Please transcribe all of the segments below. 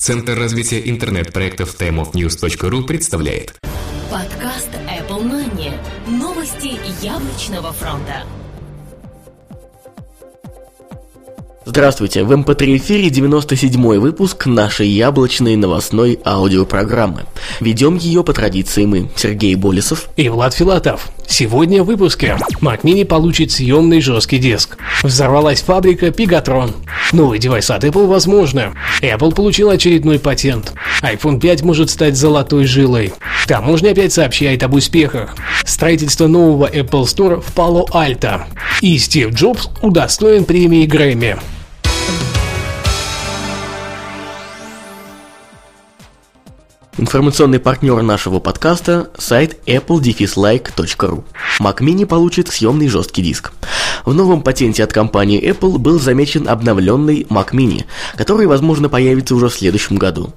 Центр развития интернет-проектов timeofnews.ru представляет Подкаст Apple Money. Новости яблочного фронта. Здравствуйте, в MP3 эфире 97-й выпуск нашей яблочной новостной аудиопрограммы. Ведем ее по традиции мы, Сергей Болесов и Влад Филатов. Сегодня в выпуске. Mac Mini получит съемный жесткий диск. Взорвалась фабрика Pegatron. Новый девайс от Apple возможно. Apple получил очередной патент. iPhone 5 может стать золотой жилой. Таможня опять сообщает об успехах. Строительство нового Apple Store в Пало-Альто. И Стив Джобс удостоен премии Грэмми. Информационный партнер нашего подкаста – сайт apple-like.ru. Mac Mini получит съемный жесткий диск. В новом патенте от компании Apple был замечен обновленный Mac Mini, который, возможно, появится уже в следующем году.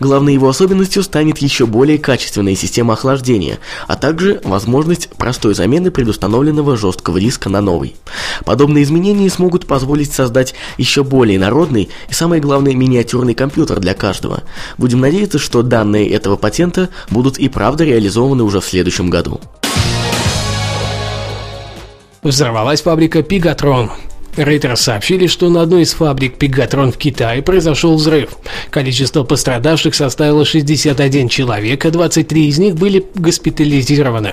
Главной его особенностью станет еще более качественная система охлаждения, а также возможность простой замены предустановленного жесткого диска на новый. Подобные изменения смогут позволить создать еще более народный и, самое главное, миниатюрный компьютер для каждого. Будем надеяться, что данные данные этого патента будут и правда реализованы уже в следующем году. Взорвалась фабрика Pegatron. Рейтеры сообщили, что на одной из фабрик Пегатрон в Китае произошел взрыв. Количество пострадавших составило 61 человек, а 23 из них были госпитализированы.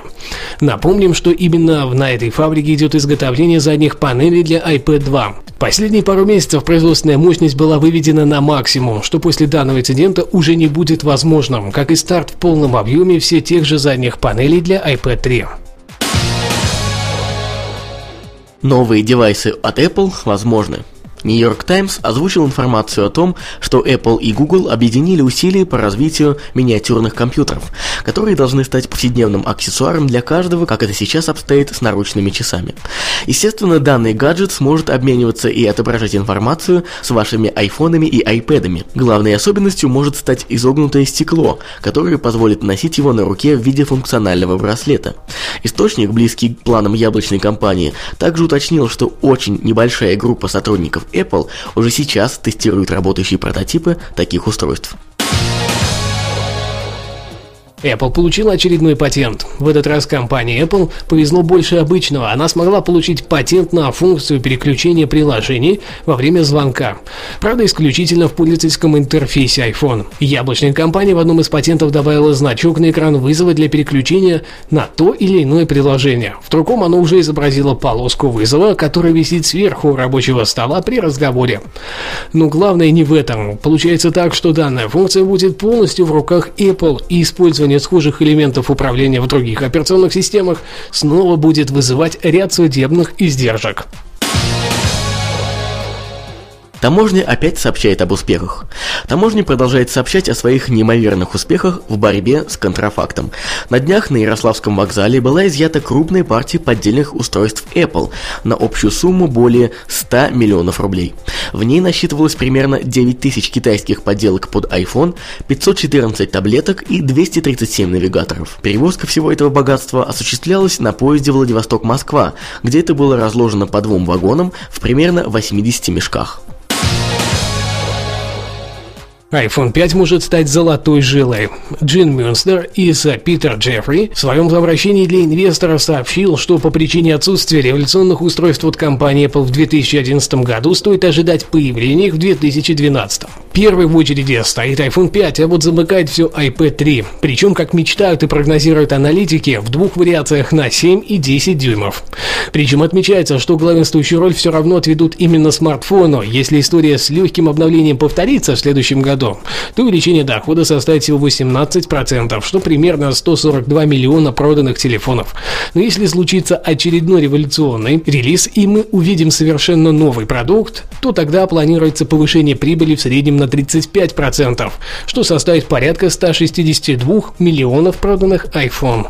Напомним, что именно на этой фабрике идет изготовление задних панелей для iPad 2. Последние пару месяцев производственная мощность была выведена на максимум, что после данного инцидента уже не будет возможным, как и старт в полном объеме все тех же задних панелей для iPad 3. Новые девайсы от Apple возможны. Нью-Йорк Таймс озвучил информацию о том, что Apple и Google объединили усилия по развитию миниатюрных компьютеров, которые должны стать повседневным аксессуаром для каждого, как это сейчас обстоит с наручными часами. Естественно, данный гаджет сможет обмениваться и отображать информацию с вашими айфонами и айпэдами. Главной особенностью может стать изогнутое стекло, которое позволит носить его на руке в виде функционального браслета. Источник, близкий к планам яблочной компании, также уточнил, что очень небольшая группа сотрудников Apple уже сейчас тестирует работающие прототипы таких устройств. Apple получила очередной патент. В этот раз компании Apple повезло больше обычного. Она смогла получить патент на функцию переключения приложений во время звонка. Правда, исключительно в пользовательском интерфейсе iPhone. Яблочная компания в одном из патентов добавила значок на экран вызова для переключения на то или иное приложение. В другом оно уже изобразило полоску вызова, которая висит сверху рабочего стола при разговоре. Но главное не в этом. Получается так, что данная функция будет полностью в руках Apple и использование использование схожих элементов управления в других операционных системах снова будет вызывать ряд судебных издержек. Таможня опять сообщает об успехах. Таможня продолжает сообщать о своих неимоверных успехах в борьбе с контрафактом. На днях на Ярославском вокзале была изъята крупная партия поддельных устройств Apple на общую сумму более 100 миллионов рублей. В ней насчитывалось примерно 9 тысяч китайских подделок под iPhone, 514 таблеток и 237 навигаторов. Перевозка всего этого богатства осуществлялась на поезде Владивосток-Москва, где это было разложено по двум вагонам в примерно 80 мешках iPhone 5 может стать золотой жилой. Джин Мюнстер из Питер Джеффри в своем обращении для инвесторов сообщил, что по причине отсутствия революционных устройств от компании Apple в 2011 году стоит ожидать появления их в 2012. Первый в очереди стоит iPhone 5, а вот замыкает все iPad 3. Причем, как мечтают и прогнозируют аналитики, в двух вариациях на 7 и 10 дюймов. Причем отмечается, что главенствующую роль все равно отведут именно смартфону. Если история с легким обновлением повторится в следующем году, то увеличение дохода составит всего 18%, что примерно 142 миллиона проданных телефонов. Но если случится очередной революционный релиз и мы увидим совершенно новый продукт, то тогда планируется повышение прибыли в среднем на 35%, что составит порядка 162 миллионов проданных iPhone.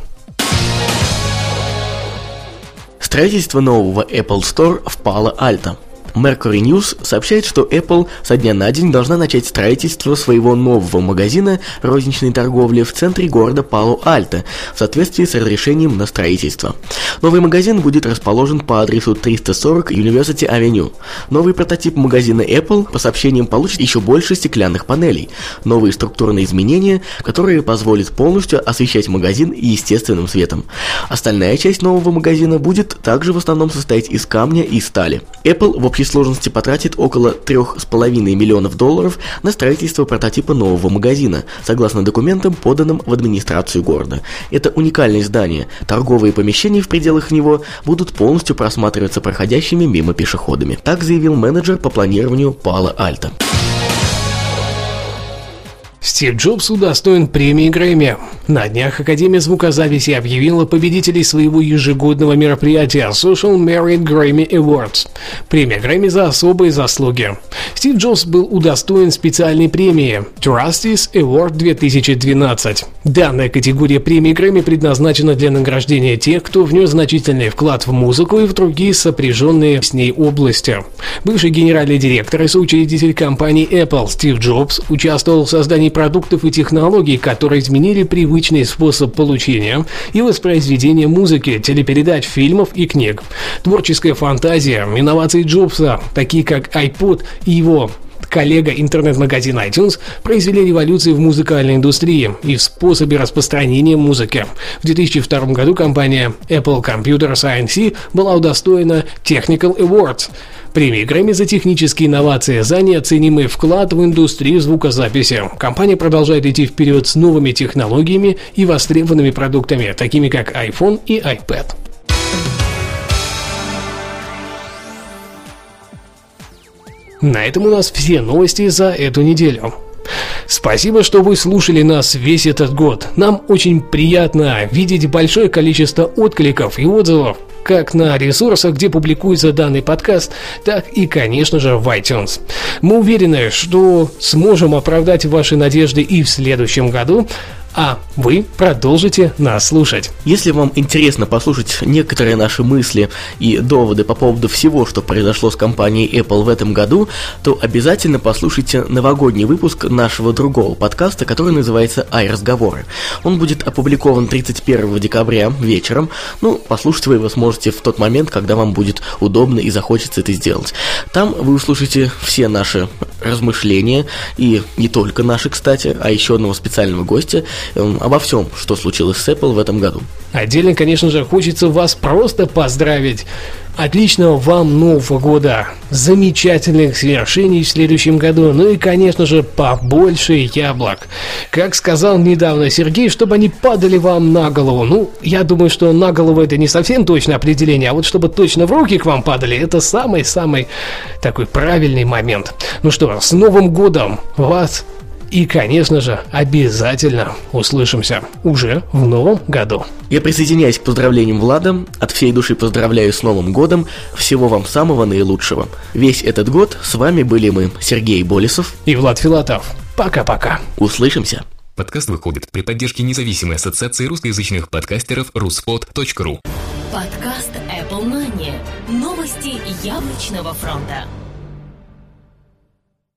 Строительство нового Apple Store в Пало-Альто – Mercury News сообщает, что Apple со дня на день должна начать строительство своего нового магазина розничной торговли в центре города Пало-Альто в соответствии с разрешением на строительство. Новый магазин будет расположен по адресу 340 University Avenue. Новый прототип магазина Apple, по сообщениям, получит еще больше стеклянных панелей, новые структурные изменения, которые позволят полностью освещать магазин естественным светом. Остальная часть нового магазина будет также в основном состоять из камня и стали. Apple в общей сложности потратит около 3,5 миллионов долларов на строительство прототипа нового магазина, согласно документам, поданным в администрацию города. Это уникальное здание. Торговые помещения в пределах него будут полностью просматриваться проходящими мимо пешеходами. Так заявил менеджер по планированию Пала Альта. Стив Джобс удостоен премии Грэмми. На днях Академия звукозаписи объявила победителей своего ежегодного мероприятия Social Merit Grammy Awards. Премия Грэмми за особые заслуги. Стив Джобс был удостоен специальной премии Justice Award 2012. Данная категория премии Грэмми предназначена для награждения тех, кто внес значительный вклад в музыку и в другие сопряженные с ней области. Бывший генеральный директор и соучредитель компании Apple Стив Джобс участвовал в создании создании продуктов и технологий, которые изменили привычный способ получения и воспроизведения музыки, телепередач, фильмов и книг. Творческая фантазия, инновации Джобса, такие как iPod и его коллега интернет-магазин iTunes произвели революцию в музыкальной индустрии и в способе распространения музыки. В 2002 году компания Apple Computer Science была удостоена Technical Awards – Премии Грэмми за технические инновации за неоценимый вклад в индустрию звукозаписи. Компания продолжает идти вперед с новыми технологиями и востребованными продуктами, такими как iPhone и iPad. На этом у нас все новости за эту неделю. Спасибо, что вы слушали нас весь этот год. Нам очень приятно видеть большое количество откликов и отзывов как на ресурсах, где публикуется данный подкаст, так и, конечно же, в iTunes. Мы уверены, что сможем оправдать ваши надежды и в следующем году, а вы продолжите нас слушать. Если вам интересно послушать некоторые наши мысли и доводы по поводу всего, что произошло с компанией Apple в этом году, то обязательно послушайте новогодний выпуск нашего другого подкаста, который называется «Ай-разговоры». Он будет опубликован 31 декабря вечером. Ну, послушать вы его сможете в тот момент, когда вам будет удобно и захочется это сделать. Там вы услышите все наши размышления, и не только наши, кстати, а еще одного специального гостя – обо всем, что случилось с Apple в этом году. Отдельно, конечно же, хочется вас просто поздравить. Отличного вам Нового года, замечательных свершений в следующем году, ну и, конечно же, побольше яблок. Как сказал недавно Сергей, чтобы они падали вам на голову. Ну, я думаю, что на голову это не совсем точное определение, а вот чтобы точно в руки к вам падали, это самый-самый такой правильный момент. Ну что, с Новым годом вас и, конечно же, обязательно услышимся уже в новом году. Я присоединяюсь к поздравлениям Влада. От всей души поздравляю с Новым годом. Всего вам самого наилучшего. Весь этот год с вами были мы, Сергей Болесов и Влад Филатов. Пока-пока. Услышимся. Подкаст выходит при поддержке независимой ассоциации русскоязычных подкастеров ruspod.ru Подкаст Apple Money. Новости яблочного фронта.